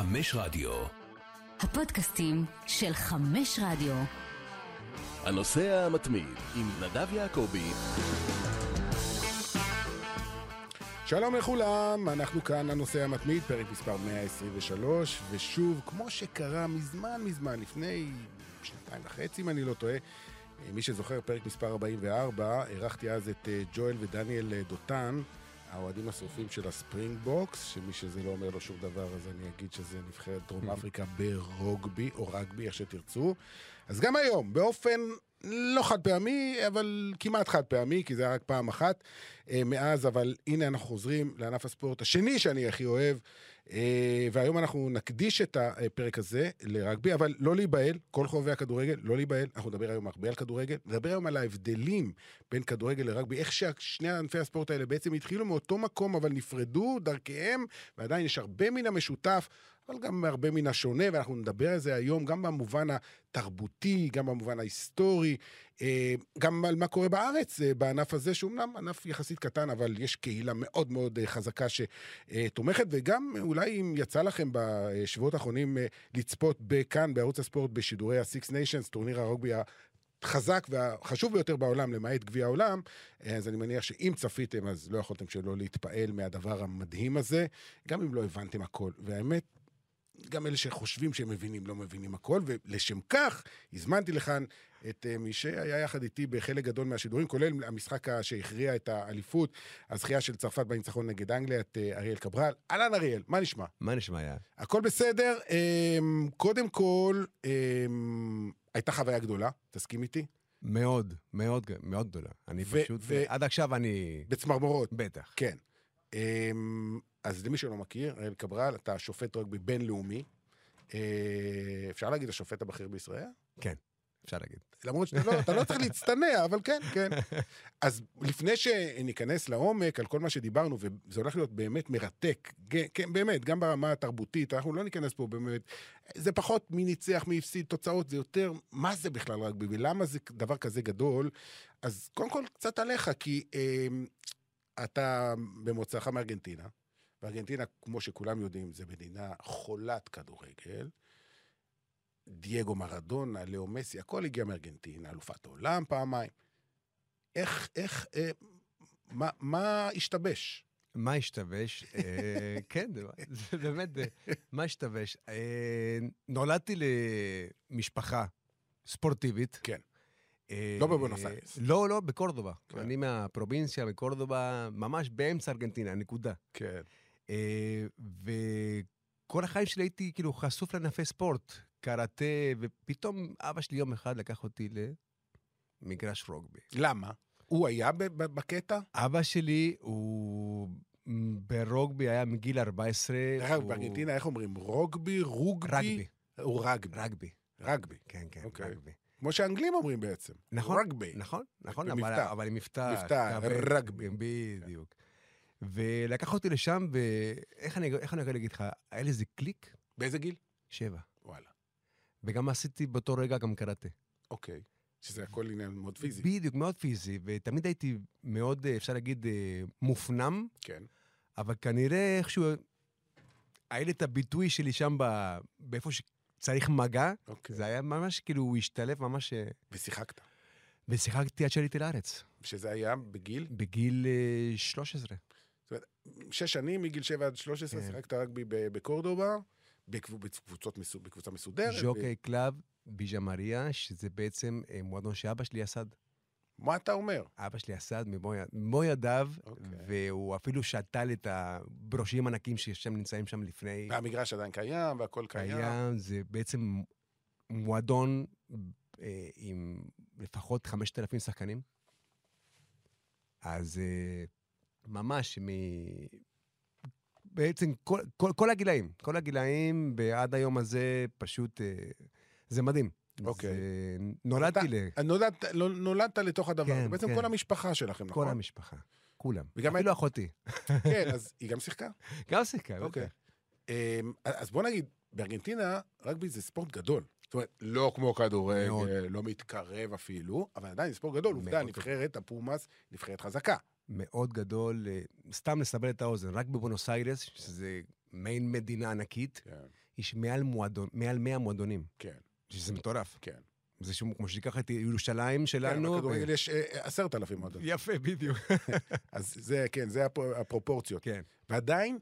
חמש רדיו. הפודקאסטים של חמש רדיו. הנוסע המתמיד עם נדב יעקבי. שלום לכולם, אנחנו כאן הנושא המתמיד, פרק מספר 123, ושוב, כמו שקרה מזמן מזמן, לפני שנתיים וחצי, אם אני לא טועה, מי שזוכר, פרק מספר 44, אירחתי אז את אה, ג'ואל ודניאל אה, דותן, האוהדים השרופים של ה Springboks, שמי שזה לא אומר לו שום דבר, אז אני אגיד שזה נבחרת דרום אפריקה ברוגבי, או רגבי, איך שתרצו. אז גם היום, באופן לא חד פעמי, אבל כמעט חד פעמי, כי זה היה רק פעם אחת אה, מאז, אבל הנה אנחנו חוזרים לענף הספורט השני שאני הכי אוהב, והיום אנחנו נקדיש את הפרק הזה לרגבי, אבל לא להיבהל, כל חובבי הכדורגל, לא להיבהל, אנחנו נדבר היום הרבה על כדורגל, נדבר היום על ההבדלים בין כדורגל לרגבי, איך ששני ענפי הספורט האלה בעצם התחילו מאותו מקום, אבל נפרדו דרכיהם, ועדיין יש הרבה מן המשותף. אבל גם הרבה מן השונה, ואנחנו נדבר על זה היום גם במובן התרבותי, גם במובן ההיסטורי, אה, גם על מה קורה בארץ אה, בענף הזה, שאומנם ענף יחסית קטן, אבל יש קהילה מאוד מאוד אה, חזקה שתומכת, וגם אולי אם יצא לכם בשבועות האחרונים לצפות בכאן, בערוץ הספורט, בשידורי ה-Six Nations, טורניר הרוגבי החזק והחשוב ביותר בעולם, למעט גביע העולם, אז אני מניח שאם צפיתם, אז לא יכולתם שלא להתפעל מהדבר המדהים הזה, גם אם לא הבנתם הכל. והאמת, גם אלה שחושבים שהם מבינים, לא מבינים הכל, ולשם כך הזמנתי לכאן את uh, מי שהיה יחד איתי בחלק גדול מהשידורים, כולל המשחק שהכריע את האליפות, הזכייה של צרפת בניצחון נגד אנגליה, את uh, אריאל קברל. אהלן אריאל, מה נשמע? מה נשמע, יא? הכל בסדר. Um, קודם כל, um, הייתה חוויה גדולה, תסכים איתי? מאוד, מאוד, מאוד גדולה. אני ו- פשוט, ו- עד עכשיו אני... בצמרמורות. בטח. כן. אז למי שלא מכיר, אריאל קברל, אתה שופט רגבי בינלאומי. אפשר להגיד השופט הבכיר בישראל? כן. אפשר להגיד. למרות שאתה לא, לא צריך להצטנע, אבל כן, כן. אז לפני שניכנס לעומק על כל מה שדיברנו, וזה הולך להיות באמת מרתק, כן, באמת, גם ברמה התרבותית, אנחנו לא ניכנס פה באמת, זה פחות מי ניצח, מי הפסיד, תוצאות, זה יותר מה זה בכלל רגבי, ולמה זה דבר כזה גדול. אז קודם כל, קצת עליך, כי אה, אתה במוצאך מארגנטינה. וארגנטינה, כמו שכולם יודעים, זו מדינה חולת כדורגל. דייגו מרדונה, לאו מסי, הכל הגיע מארגנטינה, אלופת עולם פעמיים. איך, איך, אה, מה, מה השתבש? מה השתבש? אה, כן, זה באמת, אה, מה השתבש? אה, נולדתי למשפחה ספורטיבית. כן. לא בבונוס איירס. לא, לא, בקורדובה. כן. אני מהפרובינציה, בקורדובה, ממש באמצע ארגנטינה, נקודה. כן. וכל החיים שלי הייתי כאילו חשוף לענפי ספורט, קראטה, ופתאום אבא שלי יום אחד לקח אותי למגרש רוגבי. למה? הוא היה בקטע? אבא שלי הוא ברוגבי היה מגיל 14. דרך אגב, בארגנטינה איך אומרים? רוגבי? רוגבי? רגבי. הוא רגבי. רגבי. רגבי. כן, כן, אוקיי. רגבי. כמו שהאנגלים אומרים בעצם. נכון, רגבי. נכון, נכון. אבל עם מבטא. מבטא, רגבי. בדיוק. ולקח אותי לשם, ואיך אני אני יכול להגיד לך, היה לי איזה קליק, באיזה גיל? שבע. וואלה. וגם עשיתי באותו רגע גם קראטה. אוקיי. שזה הכל עניין מאוד פיזי. בדיוק, מאוד פיזי, ותמיד הייתי מאוד, אפשר להגיד, אה, מופנם, כן. אבל כנראה איכשהו, היה לי את הביטוי שלי שם ב- באיפה שצריך מגע, אוקיי. זה היה ממש כאילו, הוא השתלב ממש... אה, ושיחקת. ושיחקתי עד שעליתי לארץ, שזה היה בגיל? בגיל אה, 13. זאת אומרת, שש שנים, מגיל שבע עד 13, כן. שיחקת רגבי בקורדובה, בקבו- בקבוצות בקבוצה מסודרת. Jockey Club, וישה מריה, שזה בעצם אה, מועדון שאבא שלי יסד. מה אתה אומר? אבא שלי יסד ממו ידיו, אוקיי. והוא אפילו שתל את הברושים ענקים ששם נמצאים שם לפני... והמגרש עדיין קיים, והכל קיים. היה, זה בעצם מועדון אה, עם לפחות 5,000 שחקנים. אז אה, ממש מ... בעצם כל, כל, כל הגילאים, כל הגילאים ועד היום הזה פשוט, אה, זה מדהים. אוקיי. זה, נולדתי ל... אתה- נולדת, לא- נולדת לתוך הדבר, כן. בעצם כן. כל המשפחה שלכם, כל נכון? המשפחה, כולם. וגם אפילו אחותי. כן, אז היא גם שיחקה. גם שיחקה. אוקיי. בטח. אמ, אז בוא נגיד, בארגנטינה רגבי זה ספורט גדול. זאת אומרת, לא כמו כדורגל. לא מתקרב אפילו, אבל עדיין זה ספורט גדול. עובדה, נבחרת הפומאס, נבחרת חזקה. מאוד גדול, אה, סתם לסבר את האוזן, רק בבונוס איירס, שזה מעין מדינה ענקית, כן. יש מעל, מועדון, מעל 100 מועדונים, כן, שזה מטורף. כן. זה שום, כמו שתיקח את ירושלים כן, שלנו. בכדורגל יש אה, עשרת אלפים מועדונים. יפה, בדיוק. אז זה, כן, זה הפ- הפרופורציות. כן. ועדיין,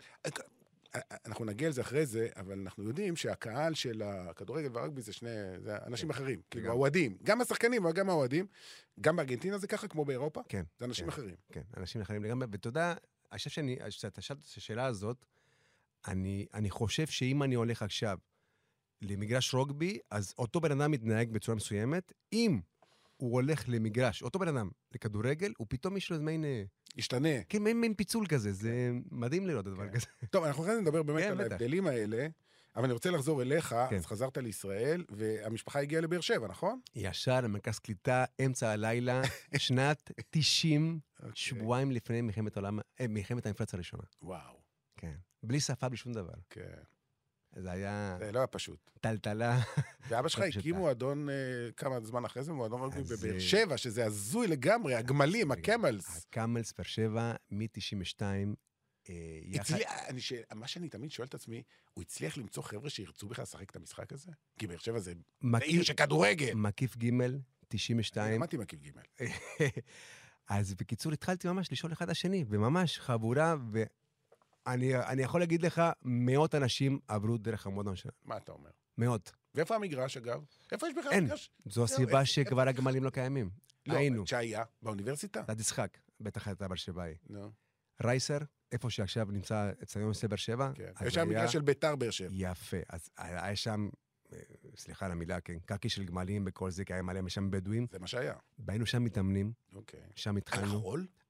אנחנו נגיע לזה אחרי זה, אבל אנחנו יודעים שהקהל של הכדורגל והרגבי זה שני, זה אנשים אחרים. כאילו. האוהדים, גם השחקנים, אבל גם האוהדים. גם בארגנטינה זה ככה, כמו באירופה, כן. זה אנשים כן. אחרים. כן, אנשים אחרים לגמרי. ואתה יודע, אני חושב שאני, כשאתה שאלת את השאלה הזאת, אני, אני חושב שאם אני הולך עכשיו למגרש רוגבי, אז אותו בן אדם מתנהג בצורה מסוימת. אם הוא הולך למגרש, אותו בן אדם, לכדורגל, הוא פתאום יש לו איזה מעין, אה, ישתנה. כן, מעין, מעין פיצול כזה, זה מדהים לראות דבר כן. כזה. טוב, אנחנו אחרי זה נדבר באמת כן, על. ההבדלים האלה, אבל אני רוצה לחזור אליך, כן. אז חזרת לישראל, והמשפחה הגיעה לבאר שבע, נכון? ישר למרכז קליטה, אמצע הלילה, שנת 90, אוקיי. שבועיים לפני אה, מלחמת המפרץ הראשונה. וואו, כן. בלי שפה, בלי שום דבר. כן. זה היה זה לא היה פשוט. טלטלה. ואבא שלך הקים. מועדון, אה, כמה זמן אחרי זה, מועדון רגבי בבאר אה, שבע, שזה הזוי לגמרי, הגמלים, הקמלס. הקאמלס באר שבע, מ-92, אה. מה שאני תמיד שואל את עצמי, הוא הצליח למצוא חבר'ה שירצו בכלל לשחק את המשחק הזה? כי באר שבע זה עיר של כדורגל. מקיף ג', אני 92. למדתי מקיף ג'. אז בקיצור, התחלתי ממש לשאול אחד השני, וממש חבורה, ואני אני יכול להגיד לך, מאות אנשים עברו דרך המועדון שלנו. מה אתה אומר? מאות. ואיפה המגרש, אגב? איפה יש בכלל אין. מגרש? זו זהו, הסיבה שכבר הגמלים לא קיימים. לא, היינו. שהיה, באוניברסיטה. אתה תשחק, בטח אתה באר שבעי. נו, רייסר, איפה שעכשיו נמצא אצטדיון באר שבע, כן. יש שם מגרש של ביתר באר שבע. יפה. אז היה שם, אה, סליחה על המילה, כן, קקי של גמלים וכל זה, כי היה מלא משם בדואים. זה מה שהיה. והיינו שם מתאמנים, אוקיי. שם על התחלנו.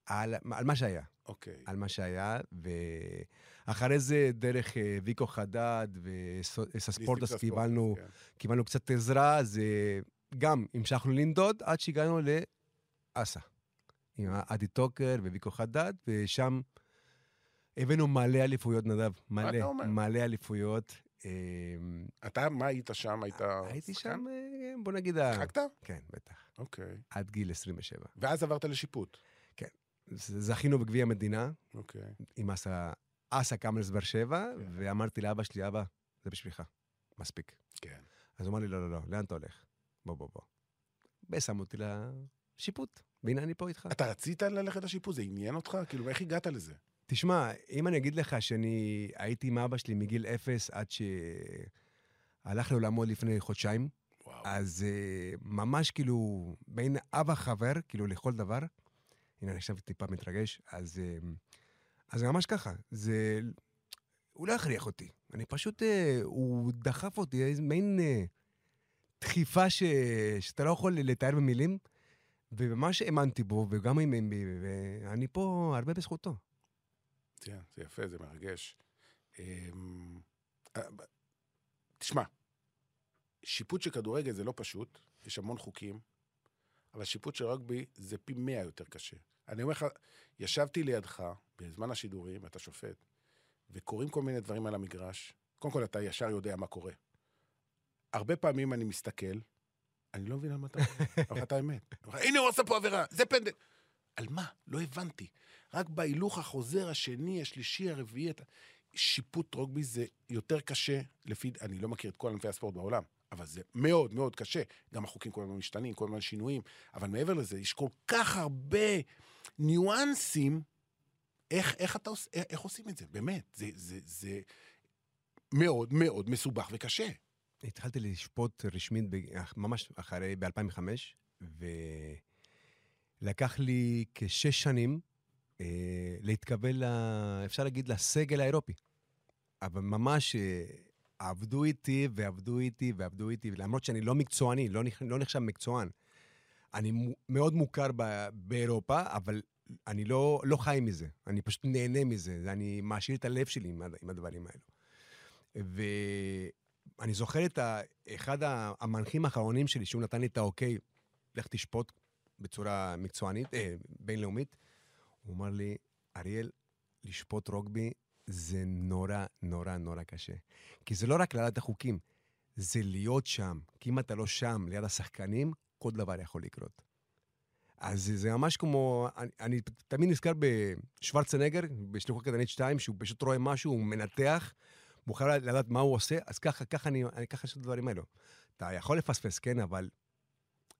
על, על מה שהיה. אוקיי. על מה שהיה, ואחרי זה, דרך אה, ויקו חדד וסספורטס, ליסטינג קיבלנו, ספורט, קיבלנו קצת עזרה, אז אה, גם המשכנו לנדוד עד שהגענו לאסה. עם אדי טוקר וויקו חדד, ושם הבאנו מלא אליפויות, נדב. מלא? מלא אליפויות. אה, כן. אתה, מה היית שם? היית... הייתי? שם, אה, בוא נגיד... שיחקת? כן, בטח. אוקיי. עד גיל 27. ואז עברת לשיפוט. זכינו בגביע המדינה, אוקיי. עם אסה, אסה קאמלס באר שבע, כן. ואמרתי לאבא שלי, אבא, זה בשבילך, מספיק. כן. אז הוא אמר לי, לא, לא, לא, לאן אתה הולך? בוא, בוא, בוא. ושם אותי לשיפוט, והנה אני פה איתך. אתה רצית ללכת לשיפוט? זה עניין אותך? כאילו, איך הגעת לזה? תשמע, אם אני אגיד לך שאני הייתי עם אבא שלי מגיל אפס עד שהלך לעולמו לפני חודשיים, וואו. אז uh, ממש כאילו, בין אבא חבר, כאילו לכל דבר, הנה, אני עכשיו טיפה מתרגש, אז, אז זה ממש ככה, זה... הוא לא הכריח אותי, אני פשוט, uh, הוא דחף אותי, איזה מעין uh, דחיפה ש... שאתה לא יכול לתאר במילים, וממש האמנתי בו, וגם האמין בי, ואני פה הרבה בזכותו. כן, זה יפה, זה מרגש. אמ, אה, תשמע, שיפוט של כדורגל זה לא פשוט, יש המון חוקים, אבל שיפוט של רגבי זה פי מאה יותר קשה. אני אומר לך, ישבתי לידך בזמן השידורים, אתה שופט, וקורים כל מיני דברים על המגרש. קודם כל, אתה ישר יודע מה קורה. הרבה פעמים אני מסתכל, אני לא מבין על מה אתה אומר, אני אומר לך את האמת. הנה הוא עשה פה עבירה, זה פנדל. על מה? לא הבנתי. רק בהילוך החוזר השני, השלישי, הרביעי, אתה... שיפוט רוגבי זה יותר קשה, לפי... אני לא מכיר את כל ענפי הספורט בעולם, אבל זה מאוד מאוד קשה. גם החוקים כל הזמן משתנים, כל הזמן שינויים, אבל מעבר לזה, יש כל כך הרבה ניואנסים, איך, איך, אתה, איך, איך עושים את זה, באמת. זה, זה, זה מאוד מאוד מסובך וקשה. התחלתי לשפוט רשמית ב- ממש אחרי, ב-2005, ולקח לי כשש שנים אה, להתקבל, ל, אפשר להגיד, לסגל האירופי. אבל ממש אה, עבדו איתי ועבדו איתי ועבדו איתי, למרות שאני לא מקצועני, לא, לא נחשב מקצוען. אני מאוד מוכר ב- באירופה, אבל אני לא, לא חי מזה. אני פשוט נהנה מזה. אני מעשיר את הלב שלי עם, עם הדברים האלו. ואני זוכר את ה... אחד המנחים האחרונים שלי, שהוא נתן לי את האוקיי, לך תשפוט בצורה מקצוענית, אה, בינלאומית. הוא אמר לי, אריאל, לשפוט רוגבי זה נורא, נורא, נורא קשה. כי זה לא רק לדעת החוקים, זה להיות שם. כי אם אתה לא שם, ליד השחקנים, כל דבר יכול לקרות. אז זה- ממש כמו, אני, אני תמיד נזכר בשוורצנגר, בשליחות קטנית 2, שהוא פשוט רואה משהו, הוא מנתח, והוא חייב לדעת מה הוא עושה, אז ככה, ככה אני, אני ככה יש את הדברים האלו. אתה יכול לפספס, כן, אבל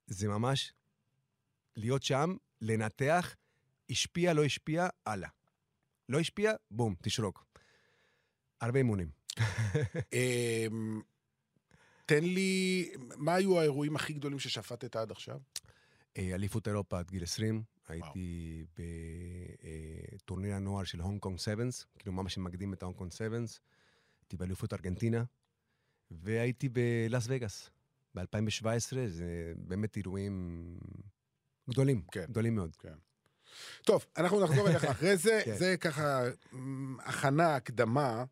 זה ממש להיות שם, לנתח, השפיע, לא השפיע, הלאה. לא השפיע, בום, תשרוק. הרבה אימונים. אמ, תן לי, מה היו האירועים הכי גדולים ששפטת עד עכשיו? אה, אליפות אירופה עד גיל 20, הייתי בטורניר הנוער של הונג קונג Sevens, כאילו ממש מקדים את ההונג קונג Sevens. הייתי באליפות ארגנטינה, והייתי בלאס וגאס ב-2017, זה באמת אירועים גדולים, כן. גדולים מאוד. טוב, אנחנו נחזור אליך אחרי זה. כן. זה ככה מ, הכנה, הקדמה,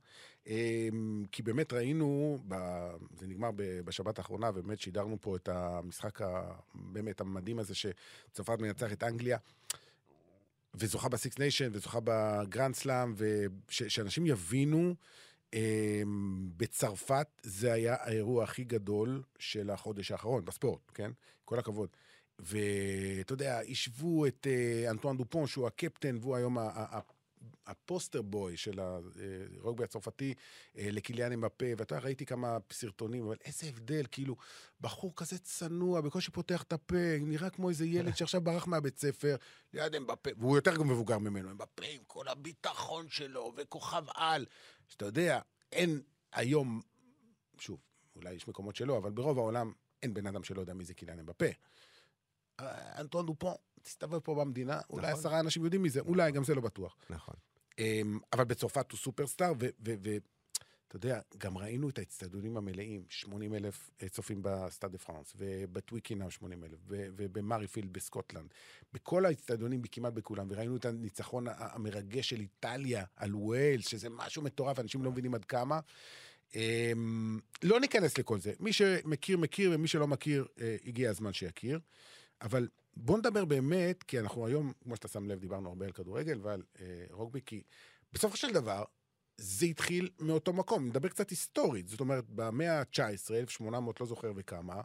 אמ, כי באמת ראינו, ב- זה נגמר בשבת האחרונה, ובאמת שידרנו פה את המשחק ה- באמת המדהים הזה שצרפת מנצח את אנגליה. וזוכה ב Six Nations, וזוכה בגרנד סלאם, ושאנשים יבינו, אמ, בצרפת זה היה האירוע הכי גדול של החודש האחרון, בספורט, כן? כל הכבוד. ואתה יודע, השוו את אה, אנטואן דופון, שהוא הקפטן, והוא היום ה poster boy של הרוגבי הצרפתי, אה, לקיליאן אמבפה, ואתה יודע, ראיתי כמה סרטונים, אבל איזה הבדל, כאילו, בחור כזה צנוע, בקושי פותח את הפה, נראה כמו איזה ילד שעכשיו ברח מהבית ספר, ליד אמבפה, והוא יותר מבוגר ממנו, אמבפה עם כל הביטחון שלו, וכוכב על, שאתה יודע, אין היום, שוב, אולי יש מקומות שלא, אבל ברוב העולם אין בן אדם שלא יודע מי זה קיליאן אמבפה. אנטואן דופון, תסתובב פה במדינה, אולי נכון. עשרה אנשים יודעים מזה, אולי, גם זה לא בטוח. נכון. אמ, אבל בצרפת הוא סופרסטאר, ואתה יודע, גם ראינו את האצטדיונים המלאים, 80 אלף אה, צופים בסטאד דה פרנס, ובטוויקנהאם 80 אלף, ובמארייפילד בסקוטלנד. בכל האצטדיונים, כמעט בכולם, וראינו את הניצחון המרגש של איטליה על ווילס, שזה משהו מטורף, אנשים לא מבינים עד כמה. אמ, לא ניכנס לכל זה. מי שמכיר, מכיר, ומי שלא מכיר, אה, הגיע הזמן שיכיר. אבל בוא נדבר באמת, כי אנחנו היום, כמו שאתה שם לב, דיברנו הרבה על כדורגל ועל אה, רוגבי, כי בסופו של דבר, זה התחיל מאותו מקום. נדבר קצת היסטורית. זאת אומרת, במאה ה-19, 1800, לא זוכר וכמה,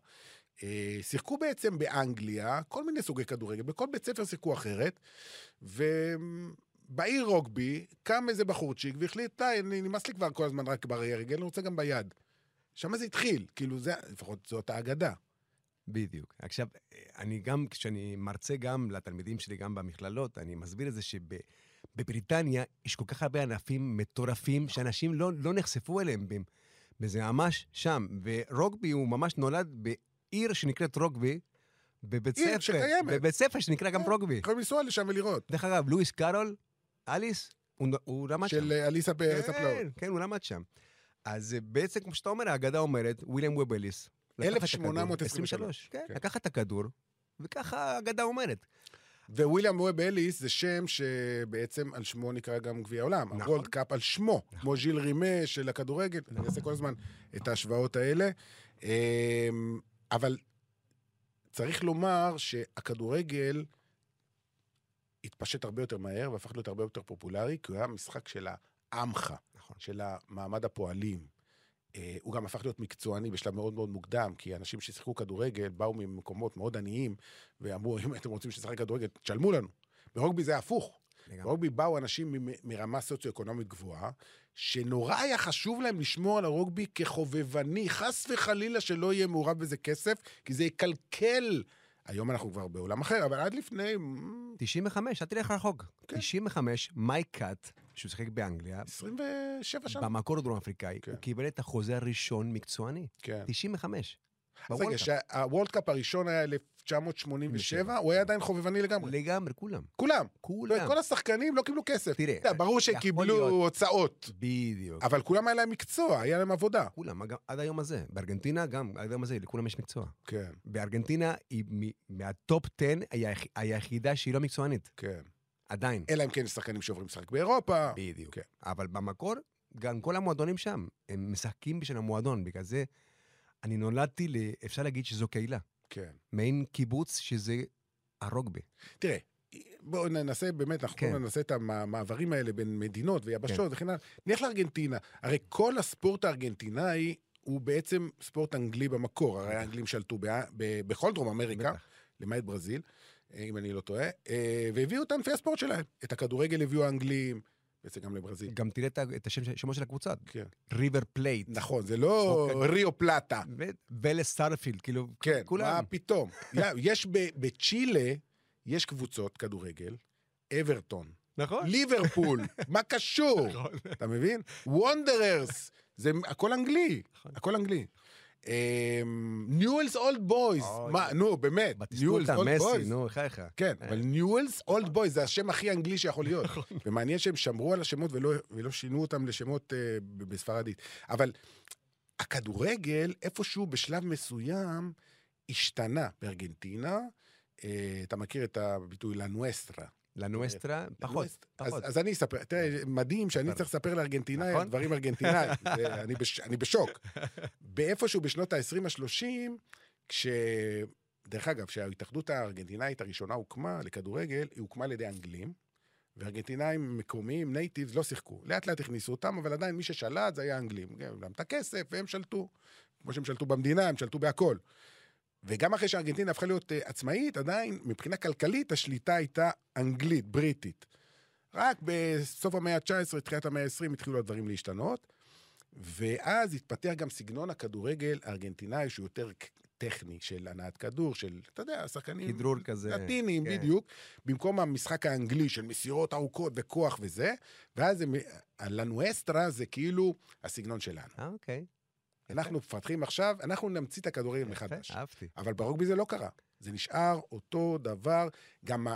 אה, שיחקו בעצם באנגליה כל מיני סוגי כדורגל, בכל בית ספר שיחקו אחרת, ובעיר רוגבי קם איזה בחורצ'יק והחליט, די, אני נמאס לי כבר כל הזמן רק ברגל, אני רוצה גם ביד. שם זה התחיל, כאילו זה, לפחות זאת האגדה. בדיוק. עכשיו, אני גם, כשאני מרצה גם לתלמידים שלי, גם במכללות, אני מסביר את זה שבבריטניה יש כל כך הרבה ענפים מטורפים שאנשים לא, לא נחשפו אליהם, וזה ממש שם. ורוגבי הוא ממש נולד בעיר שנקראת רוגבי, בבית עיר ספר. שקיימת. בבית ספר שנקרא גם כן. רוגבי. יכולים לנסוע לשם ולראות. דרך אגב, לואיס קארול, אליס, הוא, הוא למד שם. של אה, אליסה בארץ הפלאות. כן, כן, הוא למד שם. אז אה, בעצם, כמו שאתה אומר, האגדה אומרת, וויליאם ווב אליס. לקח את הכדור, 1823, 23, כן, כן. לקח את הכדור, וככה האגדה אומרת. וויליאם ווב אליס זה שם שבעצם על שמו נקרא גם גביע העולם. נכון. ה World Cup על שמו, כמו ז'יל רימה של הכדורגל. אני אעשה כל הזמן את ההשוואות האלה. אמ, אבל צריך לומר שהכדורגל התפשט הרבה יותר מהר והפך להיות הרבה יותר פופולרי, כי הוא היה משחק של העמך, נכון. של המעמד הפועלים. אה, הוא גם הפך להיות מקצועני בשלב מאוד מאוד מוקדם, כי אנשים ששיחקו כדורגל באו ממקומות מאוד עניים, ואמרו, אם אתם רוצים לשחק כדורגל, תשלמו לנו. ברוגבי זה הפוך. ברוגבי באו אנשים מרמה סוציו-אקונומית גבוהה, שנורא היה חשוב להם לשמור על הרוגבי כחובבני, חס וחלילה שלא יהיה מעורב בזה כסף, כי זה יקלקל. היום אנחנו כבר בעולם אחר, אבל עד לפני מ, 95, אל תלך רחוק. כן. 95, מייק קאט, שהוא שיחק באנגליה, 27 שנה. במקור הדרום אפריקאי, כן. הוא קיבל את החוזה הראשון מקצועני. כן. 95. אז רגע. שהוולד קאפ הראשון היה 1987, הוא היה עדיין חובבני לגמרי. לגמרי, כולם. כולם. כולם. כל השחקנים לא קיבלו כסף. תראה, אתה ברור שקיבלו להיות. הוצאות, בדיוק. אבל כולם היה להם מקצוע, היה להם עבודה. כולם, עד היום הזה. בארגנטינה גם, עד היום הזה, לכולם יש מקצוע. כן, בארגנטינה, היא מהטופ 10, היא היח- היחידה שהיא לא מקצוענית. כן. עדיין. אלא אם כן שחקנים שעוברים לשחק באירופה. בדיוק. כן. אבל במקור, גם כל המועדונים שם, הם משחקים בשביל המועדון. בגלל זה, אני נולדתי, ל... אפשר להגיד שזו קהילה. כן. מעין קיבוץ שזה הרוגבי. תראה, בואו ננסה באמת, אנחנו כן. ננסה את המעברים האלה בין מדינות ויבשות וכן הלאה. נלך לארגנטינה. הרי כל הספורט הארגנטינאי הוא בעצם ספורט אנגלי במקור. הרי האנגלים שלטו ב- ב- בכל דרום אמריקה. למעט ברזיל, אם אני לא טועה, אה, והביאו את ענפי הספורט שלהם. את הכדורגל הביאו האנגלים, בעצם גם לברזיל. גם תראה את השם שמו של הקבוצה, כן. ריבר פלייט. נכון, זה לא אוקיי. ריו פלטה. ולס סארספילד, כאילו, כן, כולם. מה פתאום? יא, יש בצ'ילה, יש קבוצות כדורגל, אוורטון, נכון. ליברפול, מה קשור? נכון. אתה מבין? וונדררס, זה הכל אנגלי, נכון. הכל אנגלי. ניואלס אולד בויז. מה, נו, באמת, ניואלס אולד בויז. נו, חייך. כן, אה. אבל ניואלס אולד בויז זה השם הכי אנגלי שיכול להיות. ומעניין שהם שמרו על השמות ולא, שינו אותם לשמות אה, בספרדית. אבל הכדורגל, איפשהו בשלב מסוים, השתנה בארגנטינה. אה, אתה מכיר את הביטוי la nuestra. La nuestra, פחות, אז, פחות. אז אני אספר, תראה, מדהים שאני. צריך לספר לארגנטינאי נכון. דברים ארגנטינאים. זה- אני, בש, אני בשוק. באיפשהו בשנות ה-20 ה-30, כש... דרך אגב, כשההתאחדות הארגנטינאית הראשונה הוקמה לכדורגל, היא הוקמה על ידי אנגלים, וארגנטינאים מקומיים, natives, לא שיחקו. לאט לאט הכניסו אותם, אבל עדיין מי ששלט זה היה אנגלים. גם את הכסף, והם שלטו. כמו שהם שלטו במדינה, הם שלטו בהכל. וגם אחרי שארגנטינה הפכה להיות uh, עצמאית, עדיין, מבחינה כלכלית, השליטה הייתה אנגלית, בריטית. רק בסוף המאה ה-19, תחילת המאה ה-20, התחילו הדברים להשתנות, ואז התפתח גם סגנון הכדורגל הארגנטינאי, שהוא יותר טכני, של הנעת כדור, של, אתה יודע, שחקנים... כדרור כזה. לטינים, כן. בדיוק, במקום המשחק האנגלי של מסירות ארוכות וכוח וזה, ואז הם- הלנואסטרה זה כאילו הסגנון שלנו. אה, אוקיי. אנחנו מפתחים עכשיו, אנחנו נמציא את הכדורגל מחדש. אהבתי. אבל ברוגבי זה לא קרה. זה נשאר אותו דבר. גם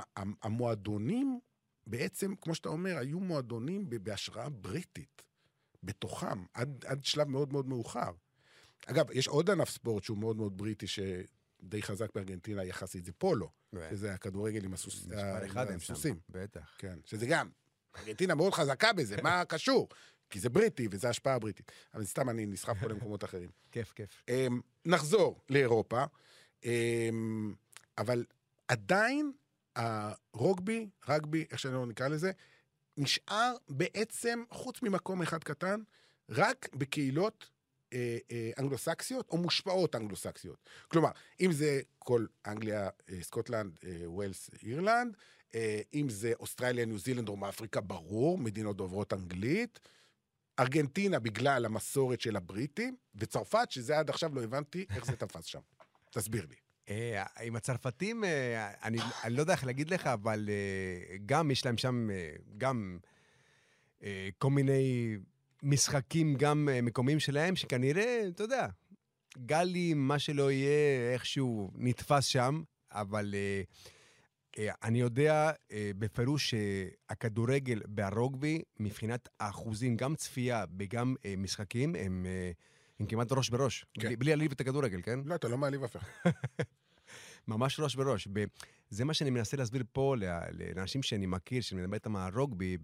המועדונים, בעצם, כמו שאתה אומר, היו מועדונים בהשראה בריטית, בתוכם, עד, עד שלב מאוד מאוד מאוחר. אגב, יש עוד ענף ספורט שהוא מאוד מאוד בריטי, שדי חזק בארגנטינה יחסית, זה פולו, שזה הכדורגל עם הסוס- מספר אחד הם שם. הסוסים. בטח. כן, שזה גם, ארגנטינה מאוד חזקה בזה, מה קשור? כי זה בריטי וזו השפעה בריטית. אבל סתם אני נסחף פה למקומות אחרים. כיף, כיף. אמ, נחזור לאירופה, אמ, אבל עדיין הרוגבי, רגבי, איך שלא נקרא לזה, נשאר בעצם, חוץ ממקום אחד קטן, רק בקהילות אה, אה, אנגלוסקסיות או מושפעות אנגלוסקסיות. כלומר, אם זה כל אנגליה, אה, סקוטלנד, אה, ווילס, אירלנד, אה, אם זה אוסטרליה, ניו זילנד, דרום אפריקה, ברור, מדינות דוברות אנגלית. ארגנטינה בגלל המסורת של הבריטים, וצרפת, שזה עד עכשיו לא הבנתי איך זה תפס שם. תסביר לי. אה, עם הצרפתים, אה, אני לא יודע איך להגיד לך, אבל אה, גם יש להם שם גם כל מיני משחקים גם מקומיים שלהם, שכנראה, אתה יודע, גלים, מה שלא יהיה, איכשהו נתפס שם, אבל אני יודע אה, בפירוש שהכדורגל והרוגבי, מבחינת האחוזים, גם צפייה וגם אה, משחקים, הם... אה, הם כמעט ראש בראש, כן. בלי, בלי להעליב את הכדורגל, כן? לא, אתה לא מעליב אף אחד. ממש ראש בראש. זה מה שאני מנסה להסביר פה לאנשים שאני מכיר, שאני מדבר איתם על רוגבי,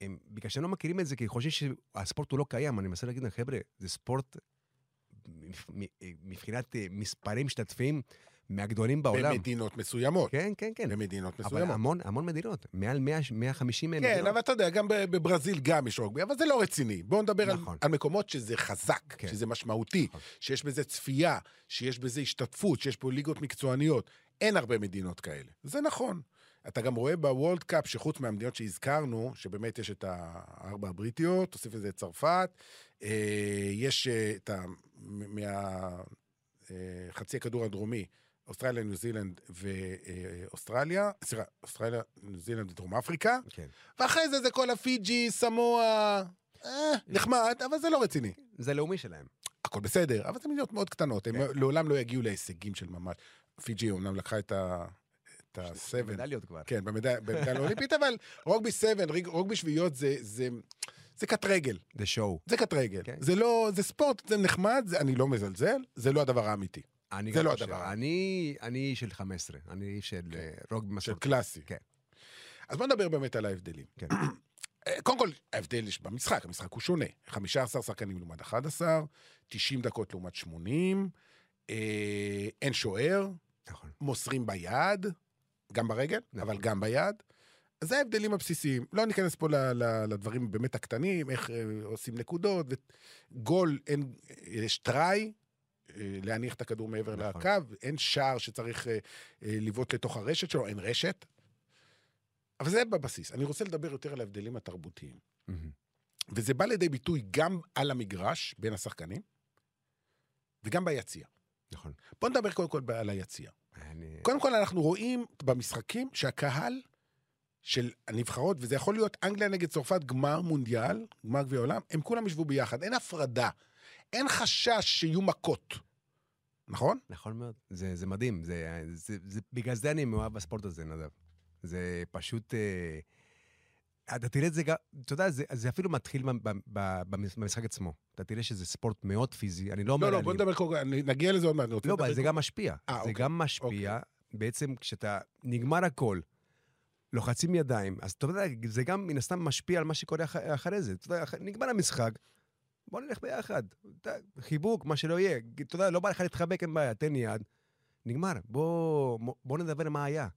הם, בגלל שהם לא מכירים את זה, כי חושבים שהספורט הוא לא קיים. אני מנסה להגיד להם, חבר'ה, זה ספורט מבחינת אה, מספרים משתתפים מהגדולים בעולם. במדינות מסוימות. כן, כן, כן. במדינות אבל מסוימות. המון, המון מדינות, מעל 100, 150 כן, מדינות. אבל אתה יודע, גם בברזיל גם יש רוגבי, אבל זה לא רציני. בואו נדבר על, נכון. על מקומות שזה חזק, כן. שזה משמעותי, נכון. שיש בזה צפייה, שיש בזה השתתפות, שיש פה ליגות מקצועניות. אין הרבה מדינות כאלה. זה נכון. אתה גם רואה בוולד קאפ שחוץ מהמדינות שהזכרנו, שבאמת יש את הארבע הבריטיות, תוסיף לזה את צרפת, אה, יש אה, את ה... מהחצי הכדור הדרומי, אוסטרליה, ניו זילנד ואוסטרליה, סליחה, אוסטרליה, ניו זילנד ודרום אפריקה, כן. ואחרי זה זה כל הפיג'י, סמואה, אה, נחמד, אבל זה לא רציני. זה לאומי שלהם. הכל בסדר, אבל זה מדינות מאוד קטנות, הם כן. לעולם לא יגיעו להישגים של ממש. פיג'י אומנם לקחה את ה... את ה-7. מדליות כבר. כן, במדליה האולימפית, אבל רוגבי 7, ריג- רוגבי שביעיות זה... זה... זה קט רגל, זה שואו. זה קט רגל. כן. זה לא, זה ספורט, זה נחמד, זה, אני לא מזלזל, זה לא הדבר האמיתי. אני זה לא חושב. הדבר. אני, אני של 15, אני של אה, רוגבי של מסורתי. קלאסי. כן. אז בוא נדבר באמת על ההבדלים. כן. אה, קודם כל, ההבדל יש במשחק, המשחק הוא שונה. 15 שחקנים לעומת 11, 90 דקות לעומת 80, אה, אין שוער, נכון. מוסרים ביד, גם ברגל, נכון. אבל גם ביד. אז זה ההבדלים הבסיסיים. לא ניכנס פה ל- ל- לדברים באמת הקטנים, איך אה, עושים נקודות, גול, אין, יש טראי, אה, להניח את הכדור מעבר נכון. לקו, אין שער שצריך אה, אה, לבעוט לתוך הרשת שלו, אין רשת. אבל זה בבסיס. אני רוצה לדבר יותר על ההבדלים התרבותיים. מהמם. וזה בא לידי ביטוי גם על המגרש, בין השחקנים, וגם ביציע. נכון. בוא נדבר קודם כל על היציע. אני... קודם כל, אנחנו רואים במשחקים שהקהל של הנבחרות, וזה יכול להיות אנגליה נגד צרפת, גמר מונדיאל, גמר גביע העולם, הם כולם ישבו ביחד, אין הפרדה. אין חשש שיהיו מכות. נכון? נכון מאוד. זה, זה מדהים. זה, זה, זה, בגלל זה אני מאוהב בספורט הזה, נדב. זה פשוט... אה, אתה תראה את זה גם, אתה יודע, זה, זה אפילו מתחיל במשחק עצמו. אתה תראה שזה ספורט מאוד פיזי, אני לא אומר... לא, לא. בוא נדבר קודם כל, אני- נגיע לזה עוד מעט. לא, אבל זה קודם- גם משפיע. אה, זה אוקיי. גם משפיע, בעצם כשאתה נגמר הכל, לוחצים ידיים, אז אתה יודע, זה גם מן הסתם משפיע על מה שקורה אח- אחרי זה. אתה יודע, נגמר המשחק, בוא נלך ביחד. חיבוק, מה שלא יהיה. אתה יודע, לא בא לך להתחבק, אין בעיה, תן יד. נגמר, בוא, בוא נדבר מה היה.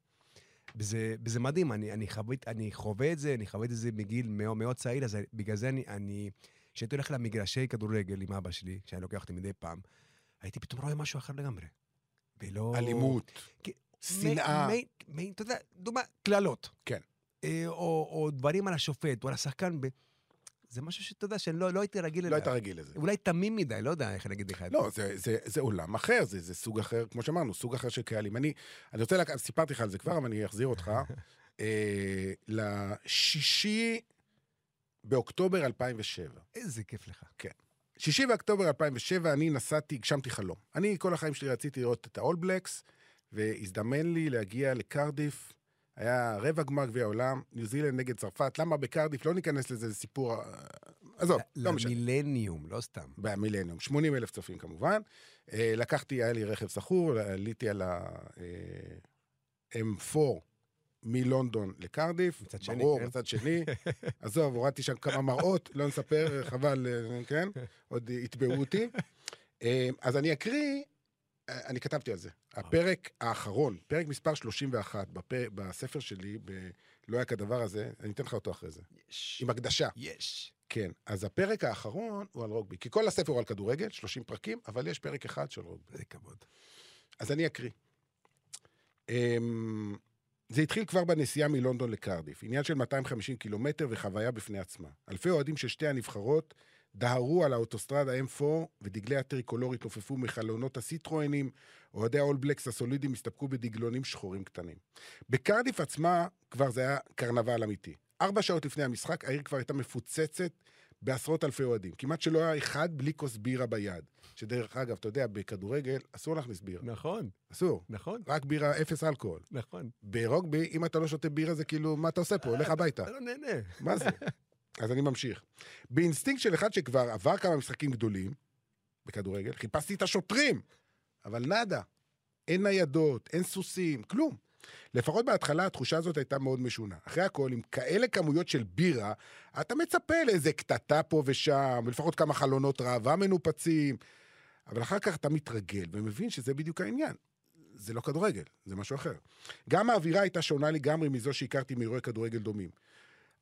וזה, וזה מדהים, אני, אני, חווה, אני חווה את זה, אני חווה את זה מגיל מאוד, מאוד צעיר, אז בגלל זה אני, כשהייתי הולך למגרשי כדורגל עם אבא שלי, שהיה לוקח אותי מדי פעם, הייתי פתאום רואה משהו אחר לגמרי. ולא... אלימות, שנאה. אתה יודע, דוגמה, קללות. כן. אה, או, או דברים על השופט, או על השחקן. ב... זה משהו שאתה יודע, שאני לא, לא הייתי רגיל לא אליו. היית רגיל לזה. אולי תמים מדי, לא יודע איך להגיד לך את זה. לא, זה, זה, זה עולם אחר, זה, זה סוג אחר, כמו שאמרנו, סוג אחר של קהלים. אני, אני רוצה, לק... סיפרתי לך על זה כבר, אבל אני אחזיר אותך. אה, לשישי באוקטובר 2007. איזה כיף לך. שישי באוקטובר 2007, אני נסעתי, הגשמתי חלום. אני, כל החיים שלי רציתי לראות את blacks, והזדמן לי להגיע לקרדיף. היה רבע גמר גביע העולם, ניו זילנד נגד צרפת. למה בקרדיף? לא ניכנס לזה, זה סיפור... אה, עזוב, לא משנה. למילניום, לא סתם. במילניום, 80 אלף צופים כמובן. אה, לקחתי, היה לי רכב שכור, עליתי על ה-M4 מלונדון לקרדיף. מצד שני, ברור, כן? מצד שני. עזוב, הורדתי שם כמה מראות, לא נספר, חבל, אה, כן? עוד יתבעו אותי. אה, אז אני אקריא, אה, אני כתבתי על זה. הפרק האחרון, פרק מספר 31 בפ- בספר שלי, ב- לא היה כדבר הזה, אני אתן לך אותו אחרי זה, יש. עם הקדשה. יש. כן, אז הפרק האחרון הוא על רוגבי. כי כל הספר הוא על כדורגל, 30 פרקים, אבל יש פרק אחד של רוגבי. איזה כבוד. אז אני אקריא. אמ, זה התחיל כבר בנסיעה מלונדון לקרדיף. עניין של 250 קילומטר וחוויה בפני עצמה. אלפי אוהדים של שתי הנבחרות דהרו על האוטוסטרדה M4 ודגלי הטריקולור התעופפו מחלונות הסיטרואנים, אוהדי האול בלקס הסולידיים הסתפקו בדגלונים שחורים קטנים. בקרדיף עצמה כבר זה היה קרנבל אמיתי. ארבע שעות לפני המשחק העיר כבר הייתה מפוצצת בעשרות אלפי אוהדים. כמעט שלא היה אחד בלי כוס בירה ביד. שדרך אגב, אתה יודע, בכדורגל אסור להכניס בירה. נכון, אסור. נכון, רק בירה, אפס אלכוהול. נכון. ברוגבי, אם אתה לא שותה בירה זה כאילו, מה אתה עושה פה? הולך הביתה. אתה לא נהנה. מה זה? אז אני ממשיך. באינסטינקט של אחד שכבר עבר כמה משחקים גדולים בכדורגל, חיפשתי את השוטרים, אבל nada. אין ניידות, אין סוסים, כלום. לפחות בהתחלה התחושה הזאת הייתה מאוד משונה. אחרי הכל, עם כאלה כמויות של בירה, אתה מצפה לאיזה קטטה פה ושם, ולפחות כמה חלונות ראווה מנופצים, אבל אחר כך אתה מתרגל ומבין שזה בדיוק העניין. זה לא כדורגל, זה משהו אחר. גם האווירה הייתה שונה לגמרי מזו שהכרתי מאירועי כדורגל דומים.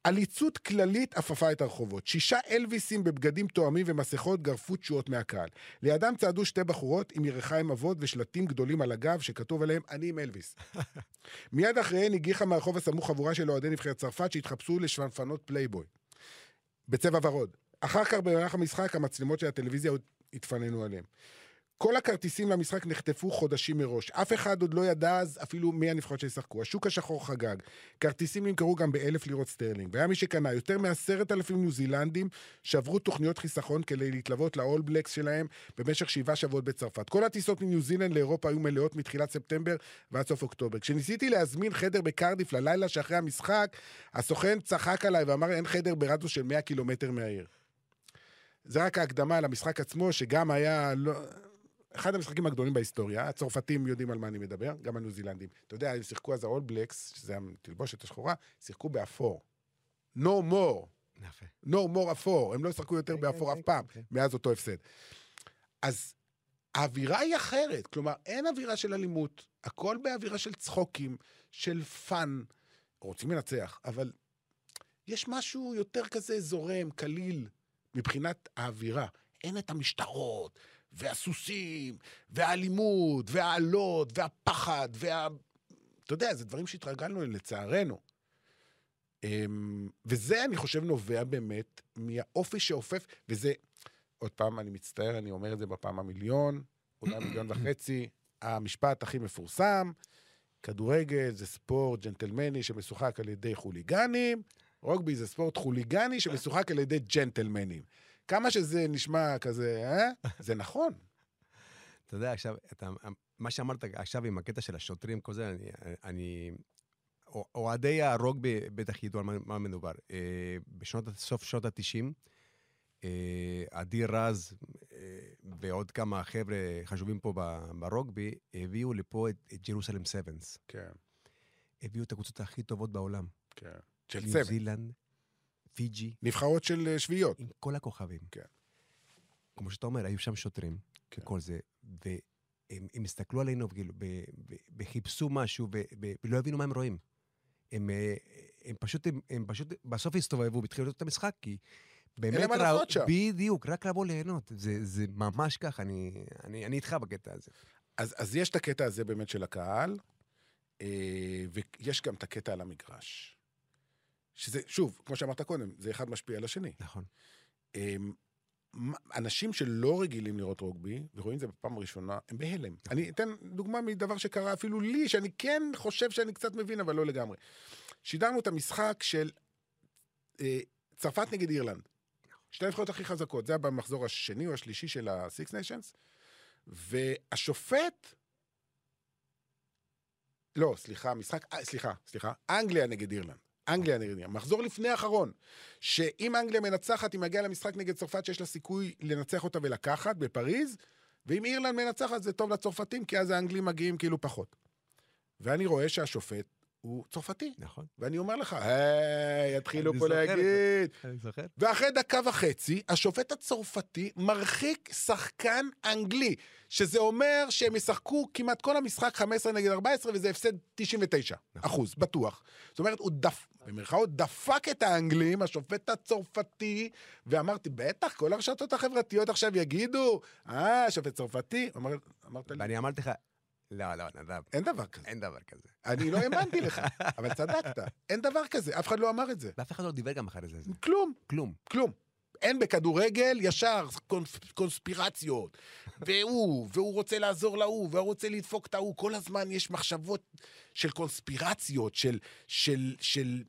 עליצות כללית אפפה את הרחובות. שישה אלוויסים בבגדים תואמים ומסכות גרפו תשואות מהקהל. לידם צעדו שתי בחורות עם ירכיים עבות ושלטים גדולים על הגב שכתוב עליהם אני עם אלוויס. מיד אחריהן הגיחה מהרחוב הסמוך חבורה של אוהדי נבחרת צרפת שהתחפשו לשפנפנות פלייבוי. בצבע ורוד. אחר כך במהלך המשחק המצלמות של הטלוויזיה התבייתו עליהם. כל הכרטיסים למשחק נחטפו חודשים מראש. אף אחד עוד לא ידע אז אפילו מי הנבחרות שישחקו. השוק השחור חגג. כרטיסים נמכרו גם באלף לירות סטרלינג. והיה מי שקנה יותר מעשרת אלפים ניו זילנדים ששברו תוכניות חיסכון כדי להתלוות לאול בלקס שלהם במשך שבעה שבועות בצרפת. כל הטיסות מניו זילנד לאירופה היו מלאות מתחילת ספטמבר ועד סוף אוקטובר. כשניסיתי להזמין חדר בקרדיף ללילה שאחרי המשחק, הסוכן צחק עליי ואמר אין חדר ברדיוס של 100 קילומטר מהעיר. זה רק ההקדמה למשחק עצמו, שגם היה... לא... אחד המשחקים הגדולים בהיסטוריה, הצרפתים יודעים על מה אני מדבר, גם הניו זילנדים. אתה יודע, הם שיחקו אז ה-all blacks, שזה התלבושת השחורה, שיחקו באפור. No more, יפה. no more אפור. הם לא ישחקו יותר כן, באפור כן, אף פעם, כן. מאז אותו הפסד. אז האווירה היא אחרת, כלומר, אין אווירה של אלימות, הכל באווירה של צחוקים, של fun. רוצים לנצח, אבל יש משהו יותר כזה זורם, קליל, מבחינת האווירה. אין את המשטרות, והסוסים, והאלימות, והאלות, והפחד, וה... אתה יודע, זה דברים שהתרגלנו אליהם, לצערנו. אמ, וזה, אני חושב, נובע באמת מהאופי שאופף, וזה, עוד פעם, אני מצטער, אני אומר את זה בפעם המיליון, אולי מיליון וחצי, המשפט הכי מפורסם, כדורגל זה ספורט ג'נטלמני שמשוחק על ידי חוליגנים, רוגבי זה ספורט חוליגני שמשוחק על ידי ג'נטלמנים. כמה שזה נשמע כזה, אה? זה נכון. אתה יודע, עכשיו, אתה, מה שאמרת עכשיו עם הקטע של השוטרים, כל זה, אני... אני אוהדי הרוגבי בטח ידעו על מה, מה מדובר. אה, בשנות, סוף שנות ה-90, אה, אדיר רז אה, ועוד כמה חבר'ה חשובים פה ברוגבי, הביאו לפה את, את Jerusalem Sevens. כן, הביאו את הקבוצות הכי טובות בעולם. כן. של ניו seven. זילנד, פיג'י, נבחרות של אה, שביעיות. עם כל הכוכבים. כן. כמו שאתה אומר, היו שם שוטרים, כן. וכל זה, והם הם הסתכלו עלינו כאילו, ב- וחיפשו משהו, ולא הבינו מה הם רואים. הם, אה, הם, פשוט, הם, הם פשוט בסוף הסתובבו והתחילו לראות את המשחק, כי באמת להם מה לעשות שם. בדיוק, רק לבוא ליהנות. זה, זה ממש ככה, אני, אני, אני איתך בקטע הזה. אז, אז יש את הקטע הזה באמת של הקהל, אה, ויש גם את הקטע על המגרש. שזה, שוב, כמו שאמרת קודם, זה אחד משפיע על השני. נכון. אמ, אנשים שלא רגילים לראות רוגבי, ורואים את זה בפעם הראשונה, הם בהלם. אני אתן דוגמה מדבר שקרה אפילו לי, שאני כן חושב שאני קצת מבין, אבל לא לגמרי. שידרנו את המשחק של אה, צרפת נגד אירלנד. שתי הנבחרות הכי חזקות, זה היה במחזור השני או השלישי של ה-Six Nations, והשופט... לא, סליחה, משחק, אה, סליחה, סליחה, אנגליה נגד אירלנד. אנגליה אירלנד. מחזור לפני האחרון. שאם אנגליה מנצחת, היא מגיעה למשחק נגד צרפת שיש לה סיכוי לנצח אותה ולקחת בפריז, ואם אירלנד מנצחת זה טוב לצרפתים, כי אז האנגלים מגיעים כאילו פחות. ואני רואה שהשופט הוא צרפתי. נכון. ואני אומר לך, היי, יתחילו פה. להגיד. אני זוכר. ואחרי דקה וחצי, השופט הצרפתי מרחיק שחקן אנגלי, שזה אומר שהם ישחקו כמעט כל המשחק 15 נגד 14, וזה הפסד 99 אחוז, בטוח. זאת אומרת, הוא דפ... במרכאות דפק את האנגלים, השופט הצרפתי, ואמרתי, בטח, כל הרשתות החברתיות עכשיו יגידו, אה, שופט צרפתי. אמר, אמרת לי, ואני אמרתי לך, לא, לא, נדב, אין דבר כזה. אין דבר כזה. אני לא האמנתי לך, אבל צדקת. אין דבר כזה, אף אחד לא אמר את זה. ואף אחד לא דיבר גם אחרי זה. כלום. כלום. כלום. אין בכדורגל ישר קונס, קונספירציות. והוא, והוא רוצה לעזור להוא, והוא רוצה לדפוק את ההוא. כל הזמן יש מחשבות של קונספירציות, של, של, של,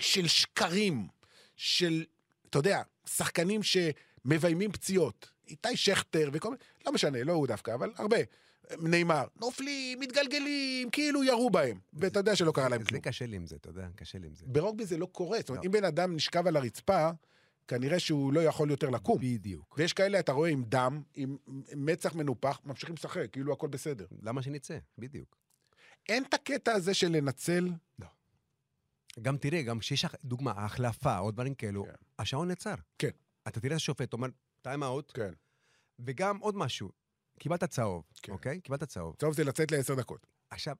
של שקרים, של, אתה יודע, שחקנים שמביימים פציעות. איתי שכטר וכל מיני, לא משנה, לא הוא דווקא, אבל הרבה. נאמר, נופלים, מתגלגלים, כאילו ירו בהם. ואתה יודע שלא קרה להם זה כלום. קשה לי עם זה, אתה יודע, קשה לי עם זה. ברוגבי זה לא קורה. זאת אומרת, לא. אם בן אדם נשכב על הרצפה, כנראה שהוא לא יכול יותר לקום. בדיוק. ויש כאלה, אתה רואה, עם דם, עם מצח מנופח, ממשיכים לשחק, כאילו הכל בסדר. למה שנצא? בדיוק. אין את הקטע הזה של לנצל... גם תראה, גם כשיש דוגמה, החלפה או דברים כאלו, כן. השעון נעצר. כן. אתה תראה את השופט, אומר, טיים אאוט, כן. וגם עוד משהו, קיבלת צהוב, כן. אוקיי? קיבלת צהוב. טוב, זה לצאת לעשר דקות, עכשיו,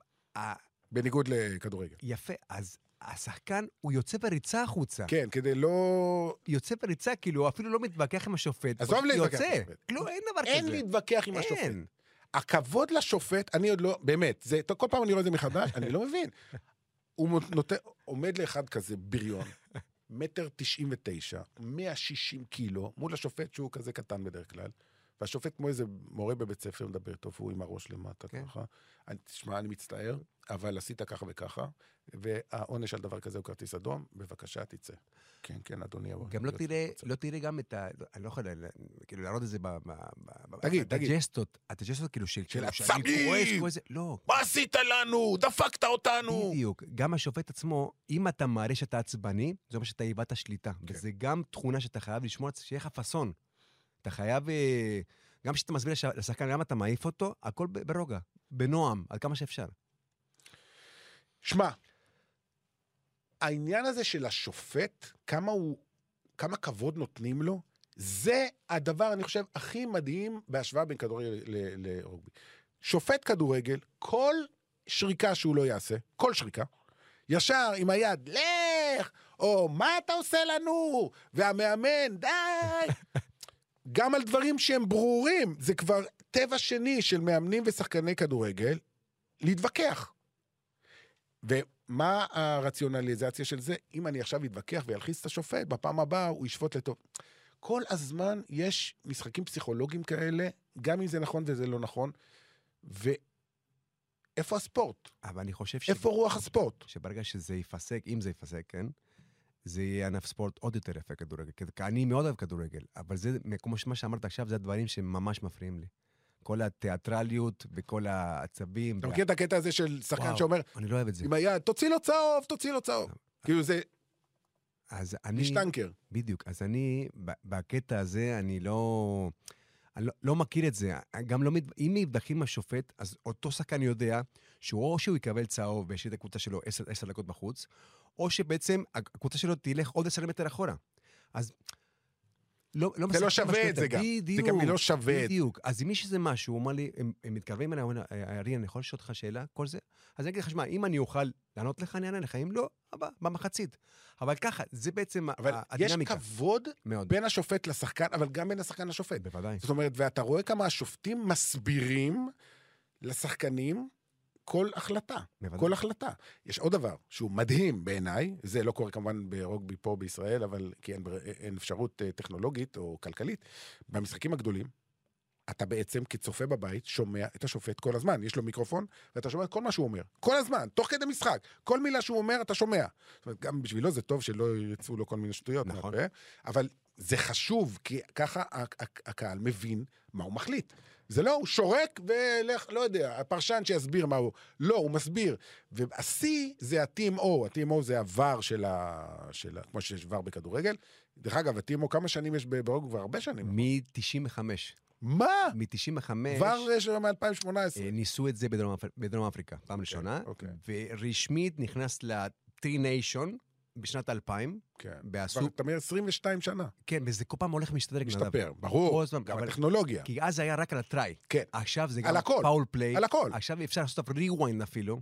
בניגוד לכדורגל. יפה, אז השחקן, הוא יוצא בריצה החוצה. כן, כדי לא... יוצא בריצה, כאילו, הוא אפילו לא מתווכח עם השופט. עזוב להתווכח עם. השופט. כלום, אין דבר כזה. אין להתווכח עם השופט. אין. הכבוד לשופט, אני עוד לא, באמת, זה, כל פעם אני רואה את זה מחדש, אני לא מבין. הוא נותן, עומד לאחד כזה בריון, מטר תשעים ותשע, 160 קילו, מול השופט שהוא כזה קטן בדרך כלל, והשופט כמו איזה מורה בבית ספר מדבר איתו, והוא עם הראש למטה כן. ככה. אני- תשמע, אני מצטער, אבל עשית ככה וככה, והעונש על דבר כזה הוא כרטיס אדום, בבקשה תצא. כן, כן, אדוני. גם לא תראה. לא תראה גם את ה... אני לא יכול כאילו להראות את זה ב... תגיד, תגיד. הג'סטות, הג'סטות כאילו של... כאילו שאני עצבים! לא, מה עשית לנו? דפקת אותנו! בדיוק. גם השופט עצמו, אם אתה מראה שאתה עצבני, זה אומר שאתה איבדת שליטה. כן. וזה גם תכונה שאתה חייב לשמור, שיהיה לך פאסון. אתה חייב... אה, גם כשאתה מסביר לש- לשחקן, גם אתה מעיף אותו, הכל ברוגע, בנועם, עד כמה שאפשר. שמע, העניין הזה של השופט, כמה הוא, כמה כבוד נותנים לו, זה הדבר, אני חושב, הכי מדהים בהשוואה בין כדורגל לרוגבי. שופט כדורגל, כל שריקה שהוא לא יעשה, כל שריקה, ישר עם היד, לך! או מה אתה עושה לנו? והמאמן, די! גם על דברים שהם ברורים, זה כבר טבע שני של מאמנים ושחקני כדורגל, להתווכח. ומה הרציונליזציה של זה? אם אני עכשיו אתווכח ואלחיץ את השופט, בפעם הבאה הוא ישפוט לטוב. כל הזמן יש משחקים פסיכולוגיים כאלה, גם אם זה נכון וזה לא נכון, ואיפה הספורט? אבל אני חושב ש... איפה רוח הספורט? שברגע שזה ייפסק, אם זה ייפסק, כן? זה יהיה ענף ספורט עוד יותר יפה כדורגל. כי אני מאוד אוהב כדורגל, אבל זה, כמו מה שאמרת עכשיו, זה הדברים שממש מפריעים לי. כל התיאטרליות וכל העצבים. אתה מכיר את הקטע הזה של שחקן שאומר, אני לא אוהב את זה. עם היד, תוציא לו צהוב, תוציא לו צהוב. כאילו זה אז אני... משטנקר. בדיוק. אז אני, בקטע הזה, אני לא... אני לא, לא מכיר את זה. גם לא... מת- אם נבדקים השופט, אז אותו שחקן יודע שהוא או שהוא יקבל צהוב וישאיר את הקבוצה שלו עשר, עשר דקות בחוץ, או שבעצם הקבוצה שלו תלך עוד עשר מטר אחורה. אז... לא, לא זה לא שווה את. זה גם. זה בדיוק. גם לא שווה את זה. בדיוק. אז אם יש איזה משהו, הוא אמר לי, הם, הם מתקרבים אליי, הוא אומר, ארי, אני יכול לשאול אותך שאלה? כל זה? אז אני אגיד לך, שמע, אם אני אוכל לענות לך, אני אענה לך, אם לא, הבא, במחצית. אבל ככה, זה בעצם אבל ה- יש הדינמיקה. כבוד מאוד. בין השופט לשחקן, אבל גם בין השחקן לשופט. בוודאי. זאת אומרת, ואתה רואה כמה השופטים מסבירים לשחקנים כל החלטה. בוודאי. כל החלטה. יש עוד דבר שהוא מדהים בעיניי, זה לא קורה כמובן ברוגבי פה בישראל, אבל כי אין, אין אפשרות אה, טכנולוגית או כלכלית. במשחקים הגדולים, אתה בעצם כצופה בבית שומע את השופט כל הזמן. יש לו מיקרופון, ואתה שומע את כל מה שהוא אומר. כל הזמן, תוך כדי משחק. כל מילה שהוא אומר, אתה שומע. זאת אומרת, גם בשבילו זה טוב שלא יצאו לו כל מיני שטויות. נכון. מהפה, אבל זה חשוב, כי ככה הקהל מבין מה הוא מחליט. זה לא, הוא שורק ולך, לא יודע, הפרשן שיסביר מה הוא. לא, הוא מסביר. והשיא זה ה-TMO, ה-TMO זה הוואר של ה... של ה... כמו שיש וואר בכדורגל. דרך אגב, ה-TMO כמה שנים יש ברוגבי? כבר הרבה שנים. מ-95. מה? מ-95. VAR יש לנו מ-2018. ניסו את זה בדרום, אפר... בדרום אפריקה, פעם ראשונה. אוקיי. ורשמית נכנס ל-Tri Nation בשנת 2000. כן. כבר, אתה אומר 22 שנה. כן, וזה כל פעם הולך ומשתדרג. משתפר, כל ברור. הזמן, גם אבל- הטכנולוגיה. כי אז זה היה רק על ה try. כן. עכשיו זה גם. foul play. על הכל. עכשיו אפשר לעשות rewind אפילו.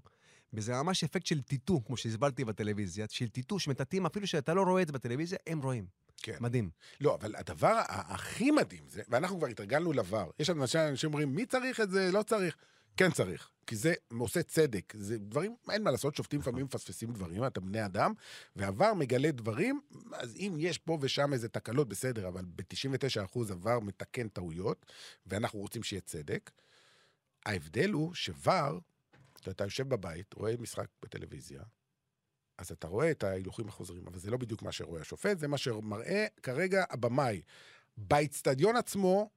וזה ממש אפקט של טיטו, כמו שהסברתי בטלוויזיה, של טיטו שמטאטאים, אפילו שאתה לא רואה את זה בטלוויזיה, הם רואים. כן. מדהים. לא, אבל הדבר הכי מדהים זה, ואנחנו כבר התרגלנו לבר, יש אנשים אנשים אומרים, מי צריך את זה? לא צריך. כן צריך, כי זה עושה צדק. זה דברים, אין מה לעשות, שופטים לפעמים מפספסים דברים, אתה בני אדם, והבר מגלה דברים, אז אם יש פה ושם איזה תקלות, בסדר, אבל ב-99% הבר מתקן טעויות, ואנחנו רוצים שיהיה צדק. ההבדל הוא שוואר, אתה יושב בבית, רואה משחק בטלוויזיה, אז אתה רואה את ההילוכים החוזרים, אבל זה לא בדיוק מה שרואה השופט, זה מה שמראה כרגע הבמאי. באיצטדיון עצמו,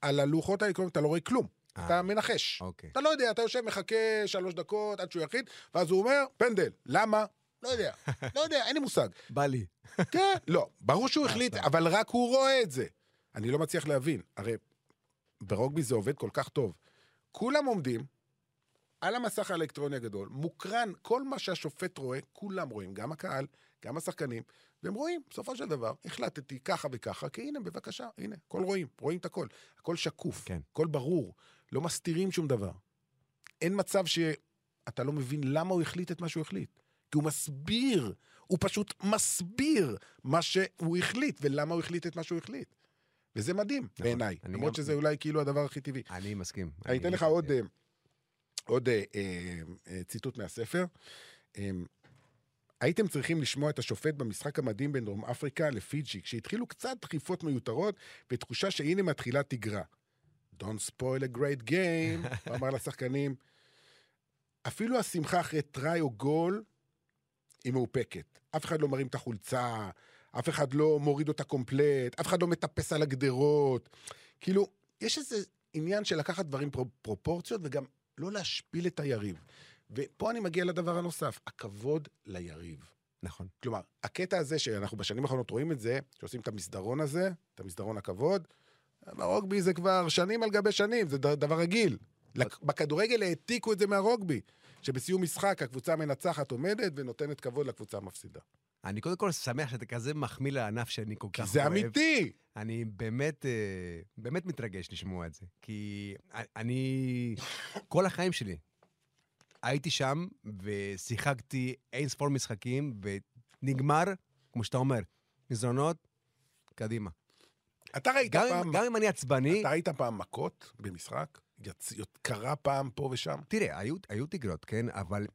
על הלוחות האלקטרוניים אתה לא רואה כלום. אה. אתה מנחש. אוקיי. אתה לא יודע, אתה יושב, מחכה שלוש דקות עד שהוא יחיד, ואז הוא אומר, פנדל. למה? לא יודע. לא יודע, אין לי מושג. בא לי. כן, לא, ברור שהוא החליט, סתם. אבל רק הוא רואה את זה. אני לא מצליח להבין. הרי ברוגבי זה עובד כל כך טוב. כולם עומדים על המסך האלקטרוני הגדול, מוקרן, כל מה שהשופט רואה, כולם רואים, גם הקהל, גם השחקנים, והם רואים, בסופו של דבר, החלטתי ככה וככה, כי הנה, בבקשה, הנה, הכל רואים, רואים את הכל. הכל שקוף, כן. הכל ברור, לא מסתירים שום דבר. אין מצב שאתה לא מבין למה הוא החליט את מה שהוא החליט. כי הוא מסביר, הוא פשוט מסביר מה שהוא החליט ולמה הוא החליט את מה שהוא החליט. וזה מדהים בעיניי, אני למרות גם- שזה אולי כאילו הדבר הכי טבעי. אני מסכים. אני אתן לך עוד, אה, עוד אה, אה, אה, ציטוט מהספר. אה, הייתם צריכים לשמוע את השופט במשחק המדהים בין דרום אפריקה לפיג'י, כשהתחילו קצת דחיפות מיותרות ותחושה שהנה מתחילה תגרה. Don't spoil a great game, הוא אמר לשחקנים. אפילו השמחה אחרי טראי או גול היא מאופקת. אף אחד לא מרים את החולצה, אף אחד לא מוריד אותה קומפלט, אף אחד לא מטפס על הגדרות. כאילו, יש איזה עניין של לקחת דברים פר- פרופורציות וגם לא להשפיל את היריב. ופה אני מגיע לדבר הנוסף, הכבוד ליריב. נכון. כלומר, הקטע הזה שאנחנו בשנים האחרונות רואים את זה, שעושים את המסדרון הזה, את המסדרון הכבוד, ברוגבי זה כבר שנים על גבי שנים, זה דבר רגיל. בכדורגל העתיקו את זה מהרוגבי, שבסיום משחק הקבוצה המנצחת עומדת ונותנת כבוד לקבוצה המפסידה. אני קודם כל שמח שאתה כזה מחמיא לענף שאני כל כך זה אוהב. אמיתי! אני באמת, אה, באמת מתרגש לשמוע את זה. כי אני, כל החיים שלי, הייתי שם ושיחקתי אין ספור משחקים, ונגמר, כמו שאתה אומר, מזרונות, קדימה. אתה ראית גם, פעם... גם אם אני עצבני, אתה ראית פעם מכות במשחק? יצ... קרה פעם פה ושם? תראה, היו, היו תגרות, כן? אבל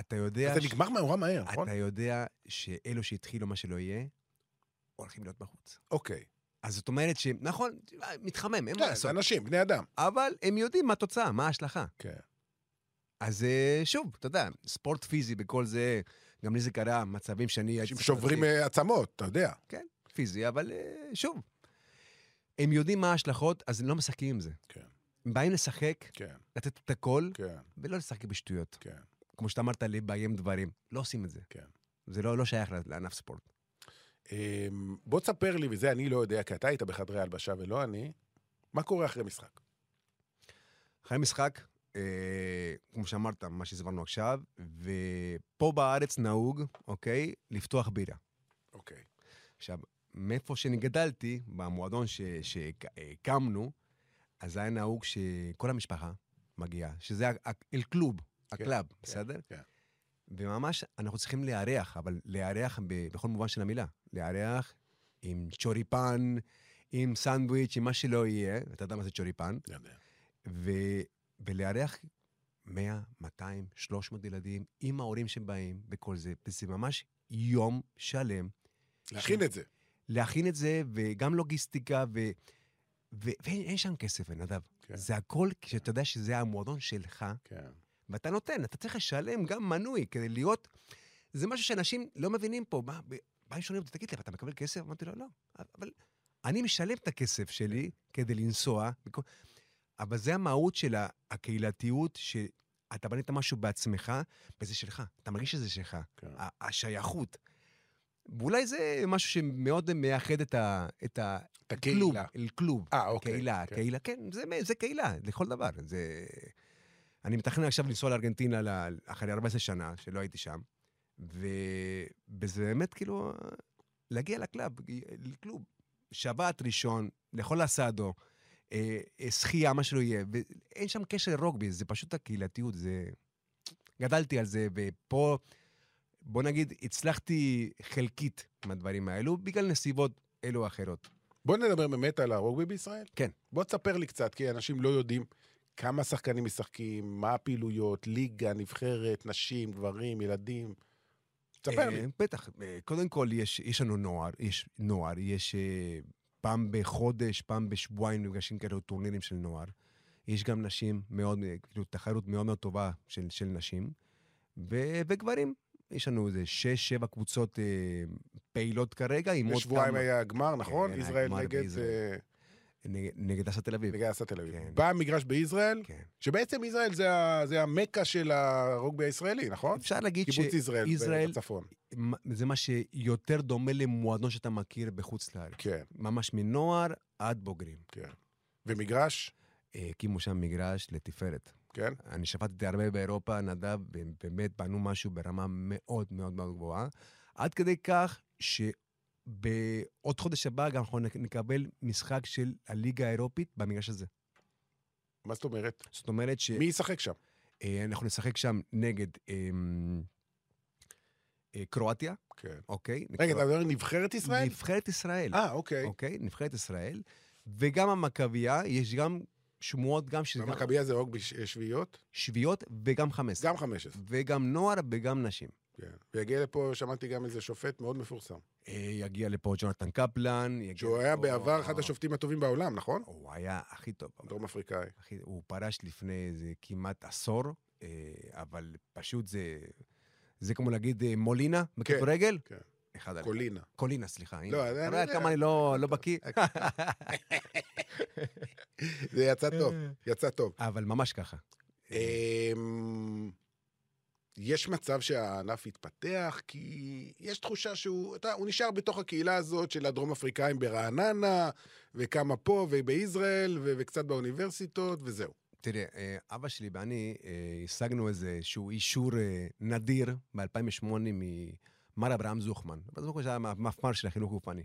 אתה יודע... זה ש- נגמר נורא מהר, נכון? אתה יודע שאלו שהתחילו מה שלא יהיה, הולכים להיות בחוץ. אוקיי. אז זאת אומרת ש... נכון, מתחמם, אין מה כן, לעשות. אנשים, בני אדם. אבל הם יודעים מה התוצאה, מה ההשלכה. כן. אז אה, שוב, אתה יודע, ספורט פיזי וכל זה, גם לי זה קרה, מצבים שאני... שוברים. אה, עצמות, אתה יודע. כן, פיזי, אבל אה, שוב. הם יודעים מה ההשלכות, אז הם לא משחקים עם זה. כן. הם באים לשחק, כן, לתת את הכל, כן, ולא לשחק בשטויות. כן. כמו שאתה אמרת, לביים דברים. לא עושים את זה. כן. זה לא, לא שייך לענף ספורט. אמ, בוא תספר לי, וזה אני לא יודע, כי אתה היית בחדרי הלבשה ולא אני, מה קורה אחרי משחק? אחרי משחק, אה, כמו שאמרת, מה שהסברנו עכשיו, ופה בארץ נהוג, אוקיי, לפתוח בירה. אוקיי. עכשיו, מאיפה שאני גדלתי, במועדון ש- שהקמנו, אז היה נהוג שכל המשפחה מגיעה, שזה el club, ה club, בסדר? כן. וממש אנחנו צריכים לארח, אבל לארח ב- בכל מובן של המילה. לארח עם choripán, עם סנדוויץ', עם מה שלא יהיה, אתה יודע מה זה choripán. ו... ולארח 100, 200, 300 ילדים עם ההורים שבאים וכל זה, וזה ממש יום שלם. להכין את זה. להכין את זה, וגם לוגיסטיקה, ו... ו... ואין אין שם כסף, נדב. כן. זה הכל כשאתה יודע שזה המועדון שלך, כן. ואתה נותן, אתה צריך לשלם גם מנוי כדי להיות... זה משהו שאנשים לא מבינים פה. מה, באים אותי, תגיד לי, אתה מקבל כסף? אמרתי לו, לא. אבל אני משלם את הכסף שלי כדי לנסוע, אבל זה המהות של הקהילתיות, שאתה בנית משהו בעצמך, וזה שלך. אתה מרגיש שזה שלך. כן. השייכות. ואולי זה משהו שמאוד מייחד את ה... את ה... את הקהילה. אל כלוב. אה, אוקיי. קהילה, כן. קהילה, כן, זה, זה קהילה, לכל דבר. זה... אני מתכנן עכשיו לנסוע לארגנטינה אחרי 14 שנה, שלא הייתי שם. וזה באמת כאילו, להגיע לקלאב, לכלוב. שבת ראשון, לאכול אסדו, אה, אה, שחייה, מה שלא יהיה, ואין שם קשר לרוגבי, זה פשוט הקהילתיות, זה... גדלתי על זה, ופה, בוא נגיד, הצלחתי חלקית מהדברים האלו, בגלל נסיבות אלו או אחרות. בוא נדבר באמת על הרוגבי בישראל. כן. בוא תספר לי קצת, כי אנשים לא יודעים כמה שחקנים משחקים, מה הפעילויות, ליגה, נבחרת, נשים, גברים, ילדים. תספר לי. אה, בטח. אה, קודם כל, יש, יש לנו נוער, יש נוער, יש אה, פעם בחודש, פעם בשבועיים נפגשים כאלו טורנירים של נוער. יש גם נשים מאוד, כאילו, תחרות מאוד מאוד טובה של, של נשים. ו, וגברים, יש לנו איזה שש, שבע קבוצות אה, פעילות כרגע, עם עוד בשבועיים כמה... היה גמר, נכון? כן, ישראל גמר נגד בישראל. אה, נגד, נגד אסא תל אביב. נגד אסא תל אביב. כן. בא מגרש בישראל, כן. שבעצם ישראל זה ה- זה המקה של הרוגבי הישראלי, נכון? אפשר להגיד שישראל בצפון. זה מה שיותר דומה למועדון שאתה מכיר בחוץ לארץ. כן, ממש מנוער עד בוגרים. כן. ומגרש, אה, הקימו שם מגרש לתפארת. כן? אני שפטתי הרבה באירופה, נדב, באמת בנו משהו ברמה מאוד מאוד מאוד גבוהה. עד כדי כך שבעוד חודש הבא גם אנחנו נקבל משחק של הליגה האירופית במגרש הזה. מה זאת אומרת? זאת אומרת ש... מי ישחק שם? אה, אנחנו נשחק שם נגד אה, אה, קרואטיה, כן. אוקיי? רגע, אתה מדבר נבחרת ישראל? נבחרת ישראל. אה, אוקיי. אוקיי? נבחרת ישראל. וגם המכבייה, יש גם שמועות גם שזה גם המכבייה זה רוגבי ש- שביעיות? וגם חמש. גם 15. וגם נוער וגם נשים. כן. ויגיע לפה, שמעתי גם איזה שופט מאוד מפורסם. אה, יגיע לפה ג'ונתן קפלן. שהוא היה בעבר אחד השופטים הטובים בעולם, נכון? הוא היה הכי טוב. דרום אפריקאי. הוא פרש לפני איזה כמעט עשור, אה, אבל פשוט זה... זה כמו להגיד אה, מולינה בכדורגל? כן. אחד על אחד. קולינה. קולינה, סליחה. לא, אתה אני רואה יודע. כמה אני לא לא בקיא? זה יצא טוב, יצא טוב. אבל ממש ככה. אמ, יש מצב שהענף יתפתח, כי יש תחושה שהוא, אתה, יודע, הוא נשאר בתוך הקהילה הזאת של הדרום אפריקאים ברעננה, וכמה פה ובישראל, ו- וקצת באוניברסיטות, וזהו. תראה, אה, אבא שלי ואני אה, השגנו איזשהו אישור אה, נדיר ב-2008 ממר אברהם זוכמן. אברהם זוכמן שהיה המפמ"ר של החינוך גופני.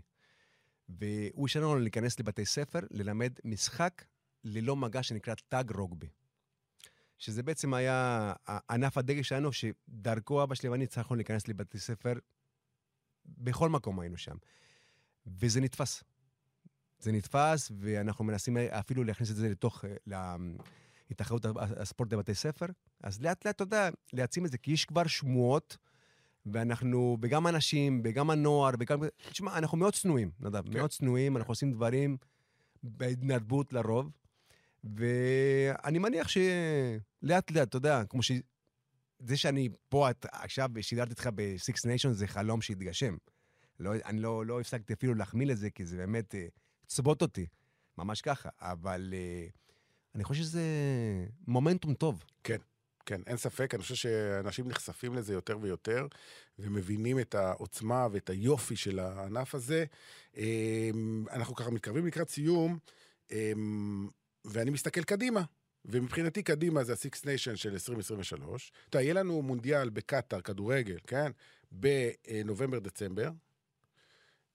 והוא השאיר לנו להיכנס לבתי ספר, ללמד משחק ללא מגע שנקרא טאג רוגבי. שזה בעצם היה ענף הדגל שלנו, שדרכו אבא שלי ואני הצלחנו להיכנס לבתי ספר, בכל מקום היינו שם. וזה נתפס. זה נתפס, ואנחנו מנסים אפילו להכניס את זה לתוך... אה, ל- התאחרות ה- הספורט בבתי ספר, אז לאט לאט, אתה יודע, להעצים את זה, כי יש כבר שמועות, ואנחנו, וגם אנשים, וגם הנוער, וגם... תשמע, אנחנו מאוד צנועים, נדב, כן. מאוד צנועים, אנחנו עושים דברים בהתנדבות לרוב, ואני מניח שלאט לאט, אתה יודע, כמו ש... זה שאני פה את, עכשיו שידרתי איתך ב-Six Nations זה חלום שהתגשם. לא, אני לא, לא הפסקתי אפילו להחמיא לזה, כי זה באמת אה, צבוט אותי, ממש ככה. אבל אה, אני חושב שזה מומנטום טוב. כן, אין ספק, אני חושב שאנשים נחשפים לזה יותר ויותר, ומבינים את העוצמה ואת היופי של הענף הזה. אמ, אנחנו ככה מתקרבים לקראת סיום, אמ, ואני מסתכל קדימה. ומבחינתי קדימה זה ה-Six Nation של 2023. אתה יודע, יהיה לנו מונדיאל בקטאר, כדורגל, כן? בנובמבר-דצמבר.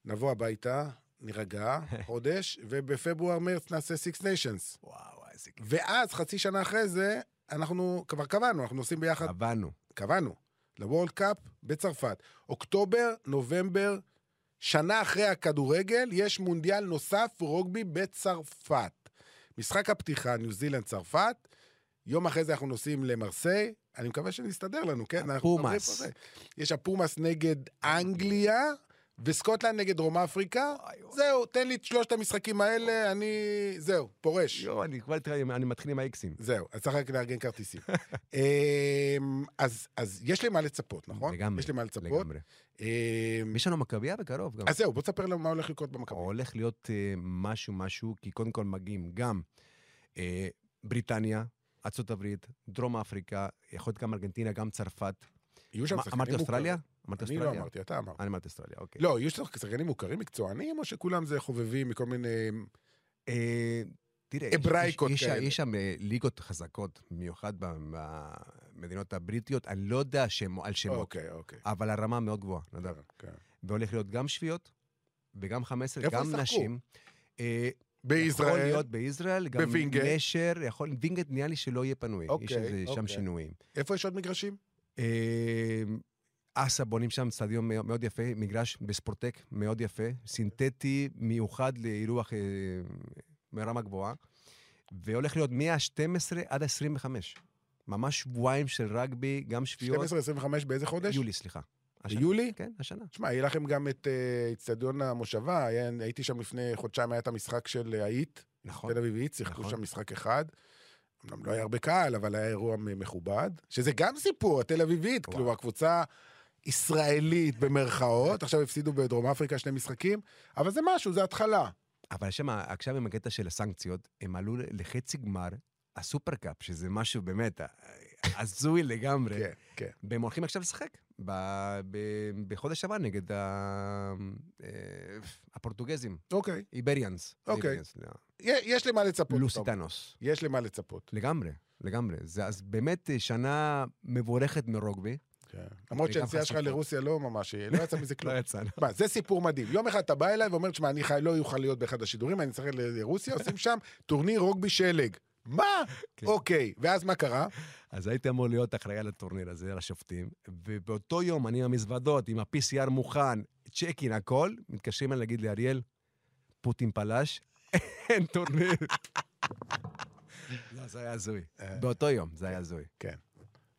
נבוא הביתה, נירגע, חודש, ובפברואר-מרץ נעשה Six Nations. וואו, איזה כיף. ואז, חצי שנה אחרי זה, אנחנו כבר קבענו, אנחנו נוסעים ביחד, הבנו. קבענו, ל World Cup בצרפת. אוקטובר, נובמבר, שנה אחרי הכדורגל, יש מונדיאל נוסף רוגבי בצרפת. משחק הפתיחה, ניו זילנד, צרפת. יום אחרי זה אנחנו נוסעים למרסיי. אני מקווה שנסתדר לנו, כן? הפומאס. זה. יש הפומאס נגד אנגליה, וסקוטלנד נגד דרום אפריקה. זהו, תן לי את שלושת המשחקים האלה, אני... זהו, פורש. יואו, אני כבר אני מתחיל עם האיקסים. זהו, אז צריך רק לארגן כרטיסים. אמ, אז, יש לי מה לצפות, נכון? לגמרי, יש לי מה לצפות. אמ, יש לנו מכבייה בקרוב גם. אז זהו, בוא תספר לנו מה הולך לקרות במכבי. הולך להיות אה, משהו משהו, כי קודם כל מגיעים גם אה, בריטניה, הברית, דרום אפריקה, יכול להיות גם ארגנטינה, גם צרפת. יהיו שם שחקנים אמרתי מוכרים. אוסטרליה? אני לא? אמרתי, אתה אמרת. אני אמרתי אוסטרליה, אוקיי. לא, יהיו שם שחקנים מוכרים מקצוענים, או שכולם זה חובבים מכל מיני... אה, תראה, יש- אבראיקות יש- יש- כאלה. יש שם אה, ליגות חזקות, במיוחד במדינות הבריטיות, אני לא יודע שם- על שמות, אוקיי, אוקיי. אבל הרמה מאוד גבוהה, נדב. כן. והולך להיות גם שביעות וגם 15, איפה גם ישחקו? נשים. אה, יכול בישראל, להיות בישראל, גם בווינגייט? נשר, יכול, וינגייט נראה לי שלא יהיה פנוי, יש אוקיי, איזה שם אוקיי. שינויים. איפה יש עוד מגרשים? אה, אסה בונים שם סטדיון מאוד יפה, מגרש בספורטק מאוד יפה, סינתטי, מיוחד לאירוח אה, מרמה גבוהה, והולך להיות מה-12 עד ה-25. ממש שבועיים של רגבי, גם שביעות. 12-25 באיזה חודש? יולי, סליחה. השנה. ביולי? כן, השנה. תשמע, יהיה לכם גם את אה, אצטדיון המושבה, היה- הייתי שם לפני חודשיים, היה את המשחק של אה, האיט, נכון. תל אביבית, שיחקו נכון. שם משחק אחד. אמנם לא היה הרבה קהל, אבל היה אירוע מכובד, שזה גם סיפור, התל אביבית. כאילו, הקבוצה ישראלית במרכאות, עכשיו הפסידו בדרום אפריקה שני משחקים, אבל זה משהו, זה התחלה. אבל שם, עכשיו עם הקטע של הסנקציות, הם עלו לחצי גמר הסופרקאפ, שזה משהו באמת הזוי לגמרי. כן, כן. והם הולכים עכשיו לשחק ב- ב- בחודש הבא נגד ה- אה, הפורטוגזים, אוקיי, איבריאנס. אוקיי. לא. יש למה לצפות. לוסיטנוס. יש למה לצפות. לגמרי, לגמרי. זה אז באמת שנה מבורכת מרוגבי. כן. למרות שהנסיעה שלך. לרוסיה לא ממש, לא יצא מזה כלום. לא. מה, זה סיפור מדהים. יום אחד אתה בא אליי ואומר, תשמע, אני לא אוכל להיות באחד השידורים, אני צריך לרוסיה, עושים שם טורניר רוגבי שלג. מה? כן. אוקיי, ואז מה קרה? אז הייתי אמור להיות אחראי על הטורניר הזה, על השופטים, ובאותו יום אני עם המזוודות, עם ה-PCR מוכן, צ'קין, הכל, מתקשרים אליי להגיד לי, אריאל, פוטין פלש, אין טורניר. לא, זה היה הזוי. אה. באותו יום, זה היה הזוי.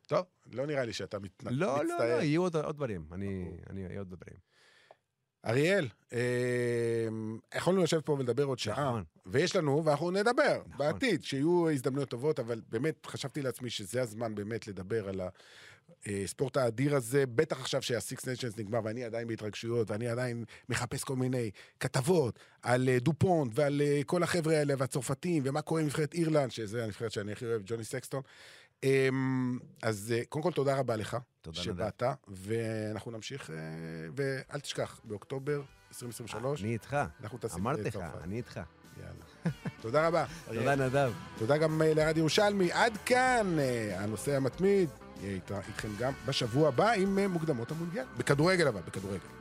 טוב, לא נראה לי שאתה מת- לא, לא, לא. יהיו עוד עוד דברים. אני, אני, יהיו עוד דברים. אריאל, אה, יכולנו לשבת פה ולדבר עוד שעה, נכון. ויש לנו, ואנחנו נדבר נכון. בעתיד, שיהיו הזדמנויות טובות, אבל באמת חשבתי לעצמי שזה הזמן באמת לדבר על הספורט האדיר הזה, בטח עכשיו שה-Six Nations נגמר, ואני עדיין בהתרגשויות, ואני עדיין מחפש כל מיני כתבות על אה, דופונט ועל אה, כל החבר'ה האלה והצרפתים, ומה קורה עם נבחרת אירלנד, שזה הנבחרת שאני הכי אוהב, ג'וני סקסטון. אמ, אז אה, קודם כל תודה רבה לך, תודה, שבאת, ואנחנו נמשיך, אה, ואל תשכח, באוקטובר 2023, אני איתך. אנחנו טסים אמרתי לך. אני איתך. יאללה. תודה רבה. תודה, נדב. תודה גם אה, לרד ירושלמי. עד כאן אה, הנושא המתמיד. יהיה איתכם גם בשבוע הבא עם אה, מוקדמות המונדיאל. בכדורגל אבל, בכדורגל.